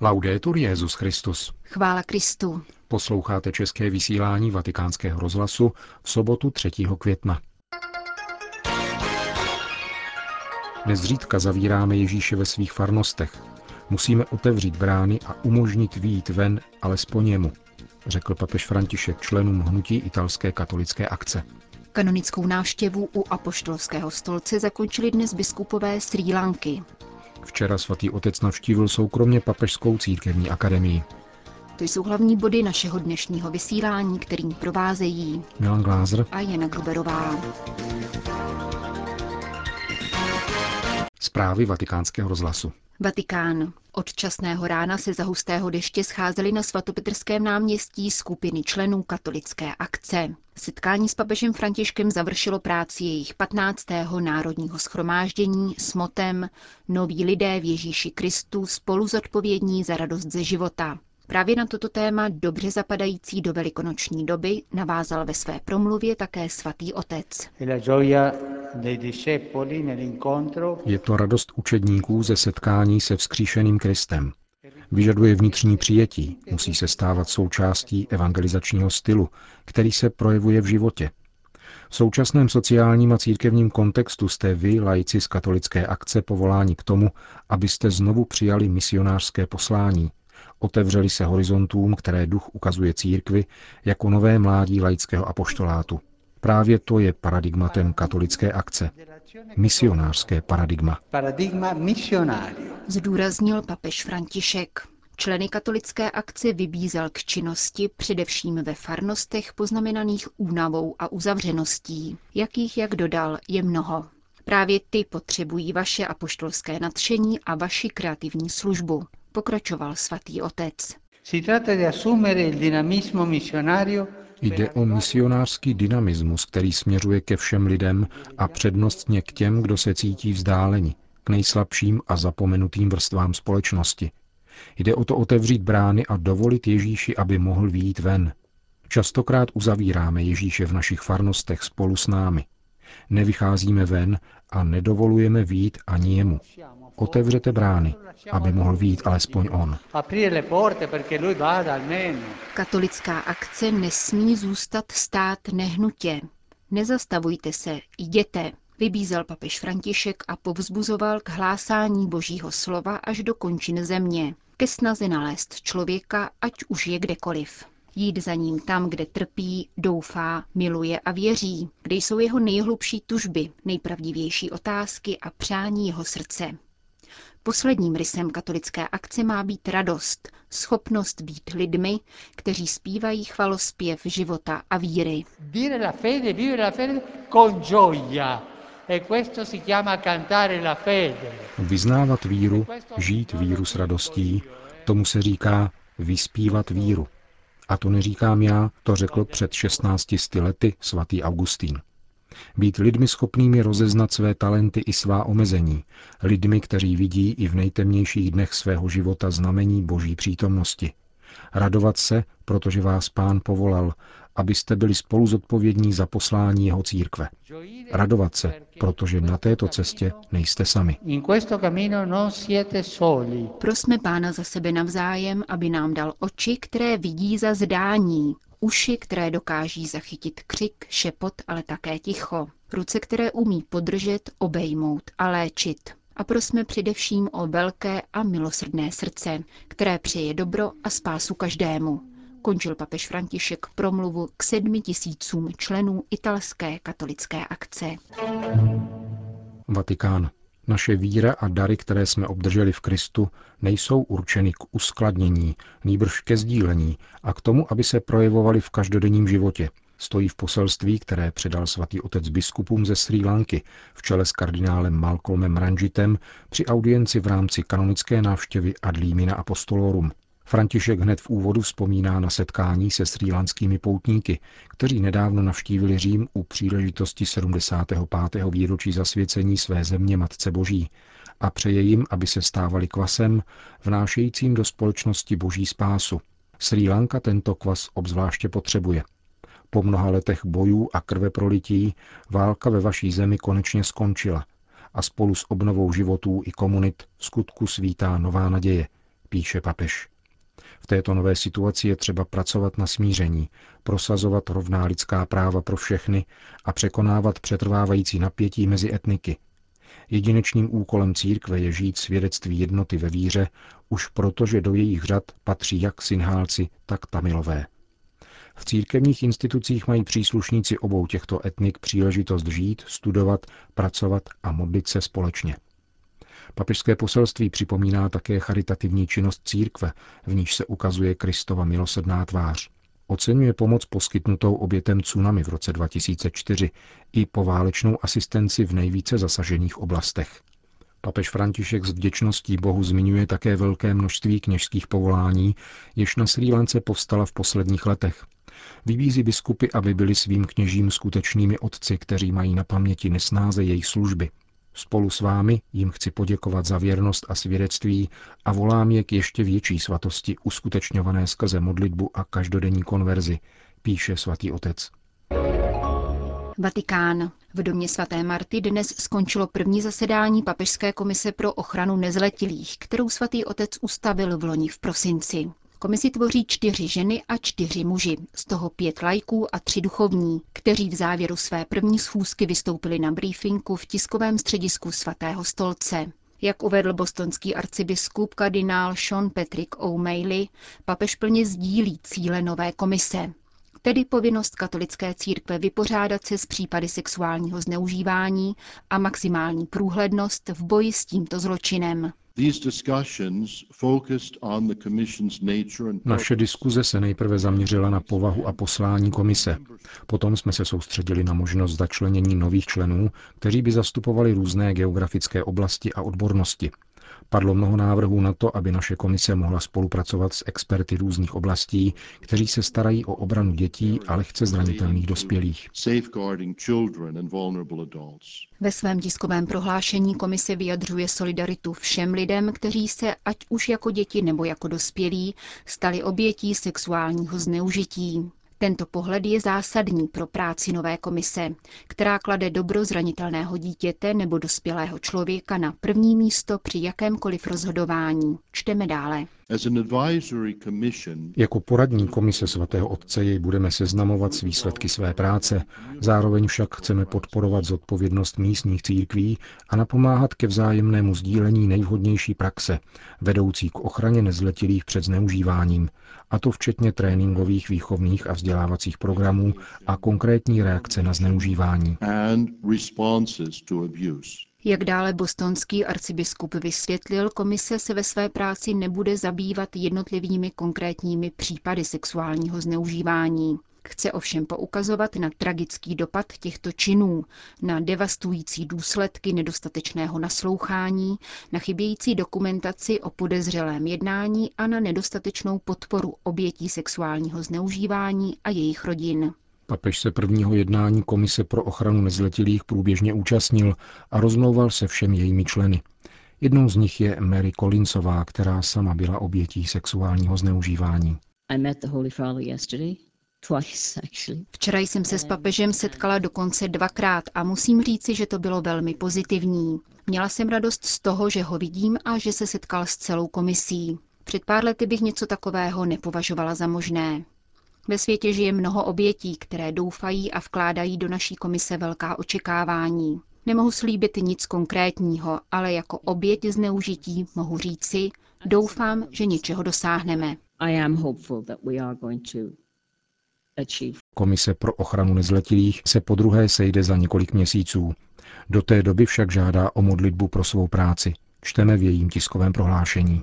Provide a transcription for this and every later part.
Laudetur Jezus Christus. Chvála Kristu. Posloucháte české vysílání Vatikánského rozhlasu v sobotu 3. května. Nezřídka zavíráme Ježíše ve svých farnostech. Musíme otevřít brány a umožnit výjít ven alespoň jemu, řekl papež František členům hnutí italské katolické akce. Kanonickou návštěvu u apoštolského stolce zakončili dnes biskupové Sri Lanky. Včera svatý otec navštívil soukromně papežskou církevní akademii. To jsou hlavní body našeho dnešního vysílání, kterým provázejí Milan Glázer a Jana Gruberová. Zprávy vatikánského rozhlasu. Vatikán. Od časného rána se za hustého deště scházely na svatopetrském náměstí skupiny členů katolické akce. Setkání s papežem Františkem završilo práci jejich 15. národního schromáždění s motem Noví lidé v Ježíši Kristu spolu zodpovědní za radost ze života. Právě na toto téma, dobře zapadající do velikonoční doby, navázal ve své promluvě také svatý otec. Je to radost učedníků ze setkání se vzkříšeným Kristem. Vyžaduje vnitřní přijetí, musí se stávat součástí evangelizačního stylu, který se projevuje v životě. V současném sociálním a církevním kontextu jste vy, lajci z katolické akce, povolání k tomu, abyste znovu přijali misionářské poslání, otevřeli se horizontům, které duch ukazuje církvi jako nové mládí laického apoštolátu. Právě to je paradigmatem katolické akce. Misionářské paradigma. Zdůraznil papež František. Členy katolické akce vybízel k činnosti především ve farnostech poznamenaných únavou a uzavřeností, jakých, jak dodal, je mnoho. Právě ty potřebují vaše apoštolské nadšení a vaši kreativní službu, pokračoval svatý otec. Jde o misionářský dynamismus, který směřuje ke všem lidem a přednostně k těm, kdo se cítí vzdáleni, k nejslabším a zapomenutým vrstvám společnosti. Jde o to otevřít brány a dovolit Ježíši, aby mohl výjít ven. Častokrát uzavíráme Ježíše v našich farnostech spolu s námi. Nevycházíme ven a nedovolujeme výjít ani jemu. Otevřete brány, aby mohl výjít alespoň on. Katolická akce nesmí zůstat stát nehnutě. Nezastavujte se, jděte, vybízel papež František a povzbuzoval k hlásání božího slova až do končin země, ke snaze nalézt člověka, ať už je kdekoliv. Jít za ním tam, kde trpí, doufá, miluje a věří, kde jsou jeho nejhlubší tužby, nejpravdivější otázky a přání jeho srdce. Posledním rysem katolické akce má být radost, schopnost být lidmi, kteří zpívají chvalospěv života a víry. Vyznávat víru, žít víru s radostí, tomu se říká vyspívat víru. A to neříkám já, to řekl před 16 lety svatý Augustín. Být lidmi schopnými rozeznat své talenty i svá omezení, lidmi, kteří vidí i v nejtemnějších dnech svého života znamení boží přítomnosti. Radovat se, protože vás pán povolal, abyste byli spolu zodpovědní za poslání jeho církve. Radovat se, protože na této cestě nejste sami. Prosme pána za sebe navzájem, aby nám dal oči, které vidí za zdání, uši, které dokáží zachytit křik, šepot, ale také ticho, ruce, které umí podržet, obejmout a léčit. A prosme především o velké a milosrdné srdce, které přeje dobro a spásu každému. Končil papež František promluvu k sedmi tisícům členů italské katolické akce. Vatikán. Naše víra a dary, které jsme obdrželi v Kristu, nejsou určeny k uskladnění, nýbrž ke sdílení a k tomu, aby se projevovali v každodenním životě. Stojí v poselství, které předal svatý otec biskupům ze Sri Lanky v čele s kardinálem Malcolmem Ranjitem při audienci v rámci kanonické návštěvy Adlímina Apostolorum. František hned v úvodu vzpomíná na setkání se srýlanskými poutníky, kteří nedávno navštívili Řím u příležitosti 75. výročí zasvěcení své země Matce Boží a přeje jim, aby se stávali kvasem, vnášejícím do společnosti boží spásu. Sri Lanka tento kvas obzvláště potřebuje. Po mnoha letech bojů a krve prolití válka ve vaší zemi konečně skončila a spolu s obnovou životů i komunit v skutku svítá nová naděje – píše papež. V této nové situaci je třeba pracovat na smíření, prosazovat rovná lidská práva pro všechny a překonávat přetrvávající napětí mezi etniky. Jedinečným úkolem církve je žít svědectví jednoty ve víře, už proto, že do jejich řad patří jak synhálci, tak tamilové. V církevních institucích mají příslušníci obou těchto etnik příležitost žít, studovat, pracovat a modlit se společně. Papežské poselství připomíná také charitativní činnost církve, v níž se ukazuje Kristova milosrdná tvář. Oceňuje pomoc poskytnutou obětem tsunami v roce 2004 i poválečnou asistenci v nejvíce zasažených oblastech. Papež František s vděčností Bohu zmiňuje také velké množství kněžských povolání, jež na Srí Lance povstala v posledních letech. Vybízí biskupy, aby byli svým kněžím skutečnými otci, kteří mají na paměti nesnáze jejich služby – Spolu s vámi jim chci poděkovat za věrnost a svědectví a volám je k ještě větší svatosti uskutečňované skrze modlitbu a každodenní konverzi, píše svatý otec. Vatikán. V domě svaté Marty dnes skončilo první zasedání Papežské komise pro ochranu nezletilých, kterou svatý otec ustavil v loni v prosinci. Komisi tvoří čtyři ženy a čtyři muži, z toho pět lajků a tři duchovní, kteří v závěru své první schůzky vystoupili na briefinku v tiskovém středisku svatého stolce. Jak uvedl bostonský arcibiskup kardinál Sean Patrick O'Malley, papež plně sdílí cíle nové komise, tedy povinnost katolické církve vypořádat se s případy sexuálního zneužívání a maximální průhlednost v boji s tímto zločinem. Naše diskuze se nejprve zaměřila na povahu a poslání komise. Potom jsme se soustředili na možnost začlenění nových členů, kteří by zastupovali různé geografické oblasti a odbornosti. Padlo mnoho návrhů na to, aby naše komise mohla spolupracovat s experty různých oblastí, kteří se starají o obranu dětí a lehce zranitelných dospělých. Ve svém tiskovém prohlášení komise vyjadřuje solidaritu všem lidem, kteří se, ať už jako děti nebo jako dospělí, stali obětí sexuálního zneužití. Tento pohled je zásadní pro práci nové komise, která klade dobro zranitelného dítěte nebo dospělého člověka na první místo při jakémkoliv rozhodování. Čteme dále. Jako poradní komise svatého otce jej budeme seznamovat s výsledky své práce, zároveň však chceme podporovat zodpovědnost místních církví a napomáhat ke vzájemnému sdílení nejvhodnější praxe, vedoucí k ochraně nezletilých před zneužíváním, a to včetně tréninkových, výchovných a vzdělávacích programů a konkrétní reakce na zneužívání. Jak dále bostonský arcibiskup vysvětlil, komise se ve své práci nebude zabývat jednotlivými konkrétními případy sexuálního zneužívání. Chce ovšem poukazovat na tragický dopad těchto činů, na devastující důsledky nedostatečného naslouchání, na chybějící dokumentaci o podezřelém jednání a na nedostatečnou podporu obětí sexuálního zneužívání a jejich rodin. Papež se prvního jednání Komise pro ochranu nezletilých průběžně účastnil a rozmlouval se všemi jejími členy. Jednou z nich je Mary Collinsová, která sama byla obětí sexuálního zneužívání. Včera jsem se s papežem setkala dokonce dvakrát a musím říci, že to bylo velmi pozitivní. Měla jsem radost z toho, že ho vidím a že se setkal s celou komisí. Před pár lety bych něco takového nepovažovala za možné. Ve světě žije mnoho obětí, které doufají a vkládají do naší komise velká očekávání. Nemohu slíbit nic konkrétního, ale jako oběť zneužití mohu říci, doufám, že něčeho dosáhneme. Komise pro ochranu nezletilých se po druhé sejde za několik měsíců. Do té doby však žádá o modlitbu pro svou práci. Čteme v jejím tiskovém prohlášení.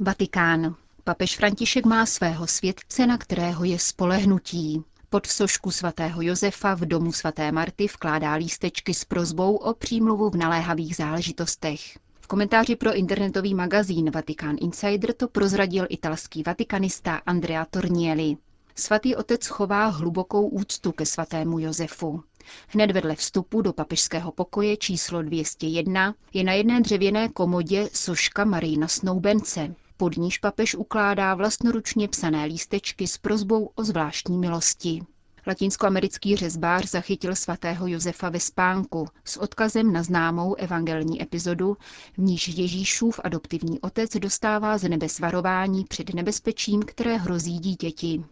Vatikán. Papež František má svého světce, na kterého je spolehnutí. Pod sošku svatého Josefa v domu svaté Marty vkládá lístečky s prozbou o přímluvu v naléhavých záležitostech. V komentáři pro internetový magazín Vatikán Insider to prozradil italský vatikanista Andrea Tornielli. Svatý otec chová hlubokou úctu ke svatému Josefu. Hned vedle vstupu do papežského pokoje číslo 201 je na jedné dřevěné komodě soška Marijna Snoubence, pod níž papež ukládá vlastnoručně psané lístečky s prozbou o zvláštní milosti. Latinskoamerický řezbář zachytil svatého Josefa ve spánku s odkazem na známou evangelní epizodu, v níž Ježíšův adoptivní otec dostává z nebe svarování před nebezpečím, které hrozí dítěti.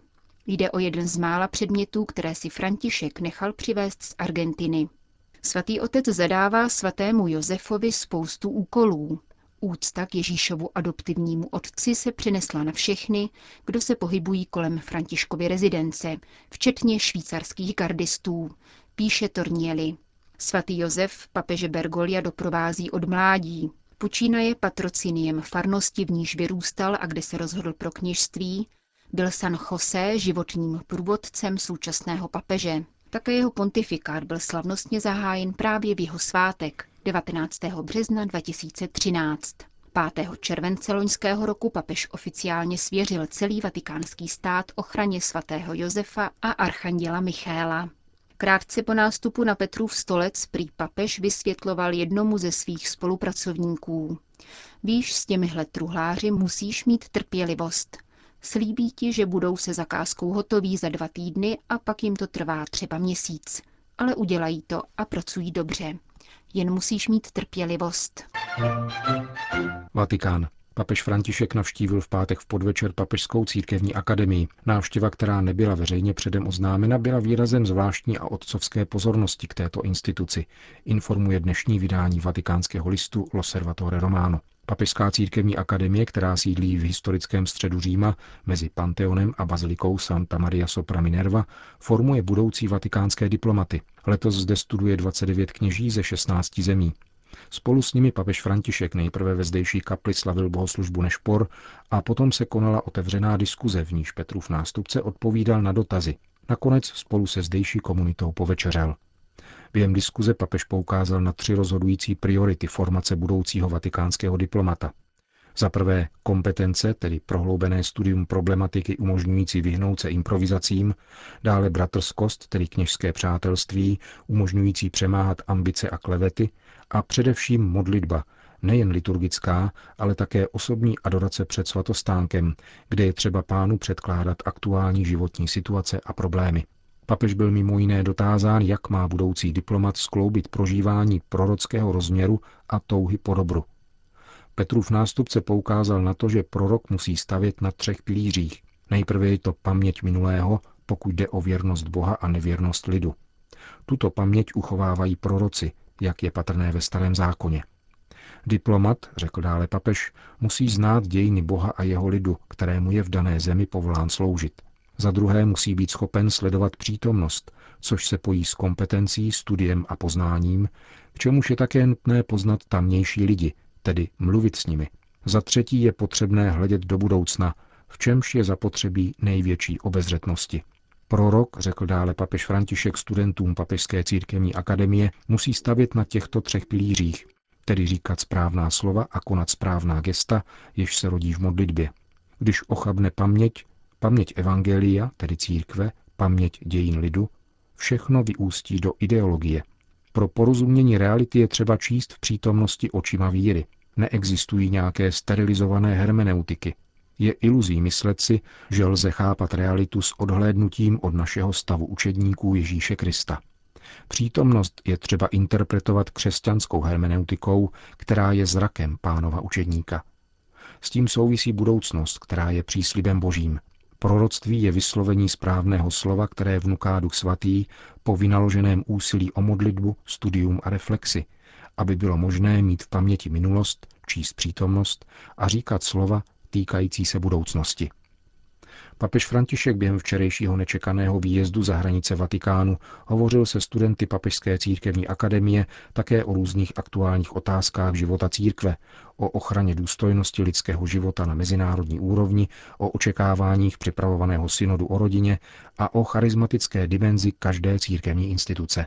Jde o jeden z mála předmětů, které si František nechal přivést z Argentiny. Svatý otec zadává svatému Josefovi spoustu úkolů. Úcta k Ježíšovu adoptivnímu otci se přinesla na všechny, kdo se pohybují kolem Františkovy rezidence, včetně švýcarských gardistů, píše Tornieli. Svatý Josef papeže Bergolia doprovází od mládí. Počínaje patrociniem farnosti, v níž vyrůstal a kde se rozhodl pro kněžství, byl San José životním průvodcem současného papeže. Také jeho pontifikát byl slavnostně zahájen právě v jeho svátek 19. března 2013. 5. července loňského roku papež oficiálně svěřil celý vatikánský stát ochraně svatého Josefa a archanděla Michéla. Krátce po nástupu na Petrův stolec prý papež vysvětloval jednomu ze svých spolupracovníků. Víš, s těmihle truhláři musíš mít trpělivost. Slíbí ti, že budou se zakázkou hotoví za dva týdny a pak jim to trvá třeba měsíc. Ale udělají to a pracují dobře. Jen musíš mít trpělivost. Vatikán. Papež František navštívil v pátek v podvečer Papežskou církevní akademii. Návštěva, která nebyla veřejně předem oznámena, byla výrazem zvláštní a otcovské pozornosti k této instituci, informuje dnešní vydání vatikánského listu L'Osservatore Romano. Papežská církevní akademie, která sídlí v historickém středu Říma mezi Panteonem a bazilikou Santa Maria Sopra Minerva, formuje budoucí vatikánské diplomaty. Letos zde studuje 29 kněží ze 16 zemí. Spolu s nimi papež František nejprve ve zdejší kapli slavil bohoslužbu Nešpor a potom se konala otevřená diskuze, v níž Petrův nástupce odpovídal na dotazy. Nakonec spolu se zdejší komunitou povečeřel. Během diskuze papež poukázal na tři rozhodující priority formace budoucího vatikánského diplomata. Za prvé kompetence, tedy prohloubené studium problematiky umožňující vyhnout se improvizacím, dále bratrskost, tedy kněžské přátelství, umožňující přemáhat ambice a klevety a především modlitba, nejen liturgická, ale také osobní adorace před svatostánkem, kde je třeba pánu předkládat aktuální životní situace a problémy. Papež byl mimo jiné dotázán, jak má budoucí diplomat skloubit prožívání prorockého rozměru a touhy po dobru. Petrův nástupce poukázal na to, že prorok musí stavět na třech pilířích. Nejprve je to paměť minulého, pokud jde o věrnost Boha a nevěrnost lidu. Tuto paměť uchovávají proroci, jak je patrné ve starém zákoně. Diplomat, řekl dále papež, musí znát dějiny Boha a jeho lidu, kterému je v dané zemi povolán sloužit. Za druhé musí být schopen sledovat přítomnost, což se pojí s kompetencí, studiem a poznáním, k čemuž je také nutné poznat tamnější lidi, tedy mluvit s nimi. Za třetí je potřebné hledět do budoucna, v čemž je zapotřebí největší obezřetnosti. Prorok, řekl dále papež František studentům Papežské církevní akademie, musí stavět na těchto třech pilířích, tedy říkat správná slova a konat správná gesta, jež se rodí v modlitbě. Když ochabne paměť, paměť evangelia, tedy církve, paměť dějin lidu, všechno vyústí do ideologie. Pro porozumění reality je třeba číst v přítomnosti očima víry. Neexistují nějaké sterilizované hermeneutiky. Je iluzí myslet si, že lze chápat realitu s odhlédnutím od našeho stavu učedníků Ježíše Krista. Přítomnost je třeba interpretovat křesťanskou hermeneutikou, která je zrakem pánova učedníka. S tím souvisí budoucnost, která je příslibem božím. Proroctví je vyslovení správného slova, které vnuká Duch Svatý po vynaloženém úsilí o modlitbu, studium a reflexi, aby bylo možné mít v paměti minulost, číst přítomnost a říkat slova týkající se budoucnosti. Papež František během včerejšího nečekaného výjezdu za hranice Vatikánu hovořil se studenty Papežské církevní akademie také o různých aktuálních otázkách života církve, o ochraně důstojnosti lidského života na mezinárodní úrovni, o očekáváních připravovaného synodu o rodině a o charismatické dimenzi každé církevní instituce.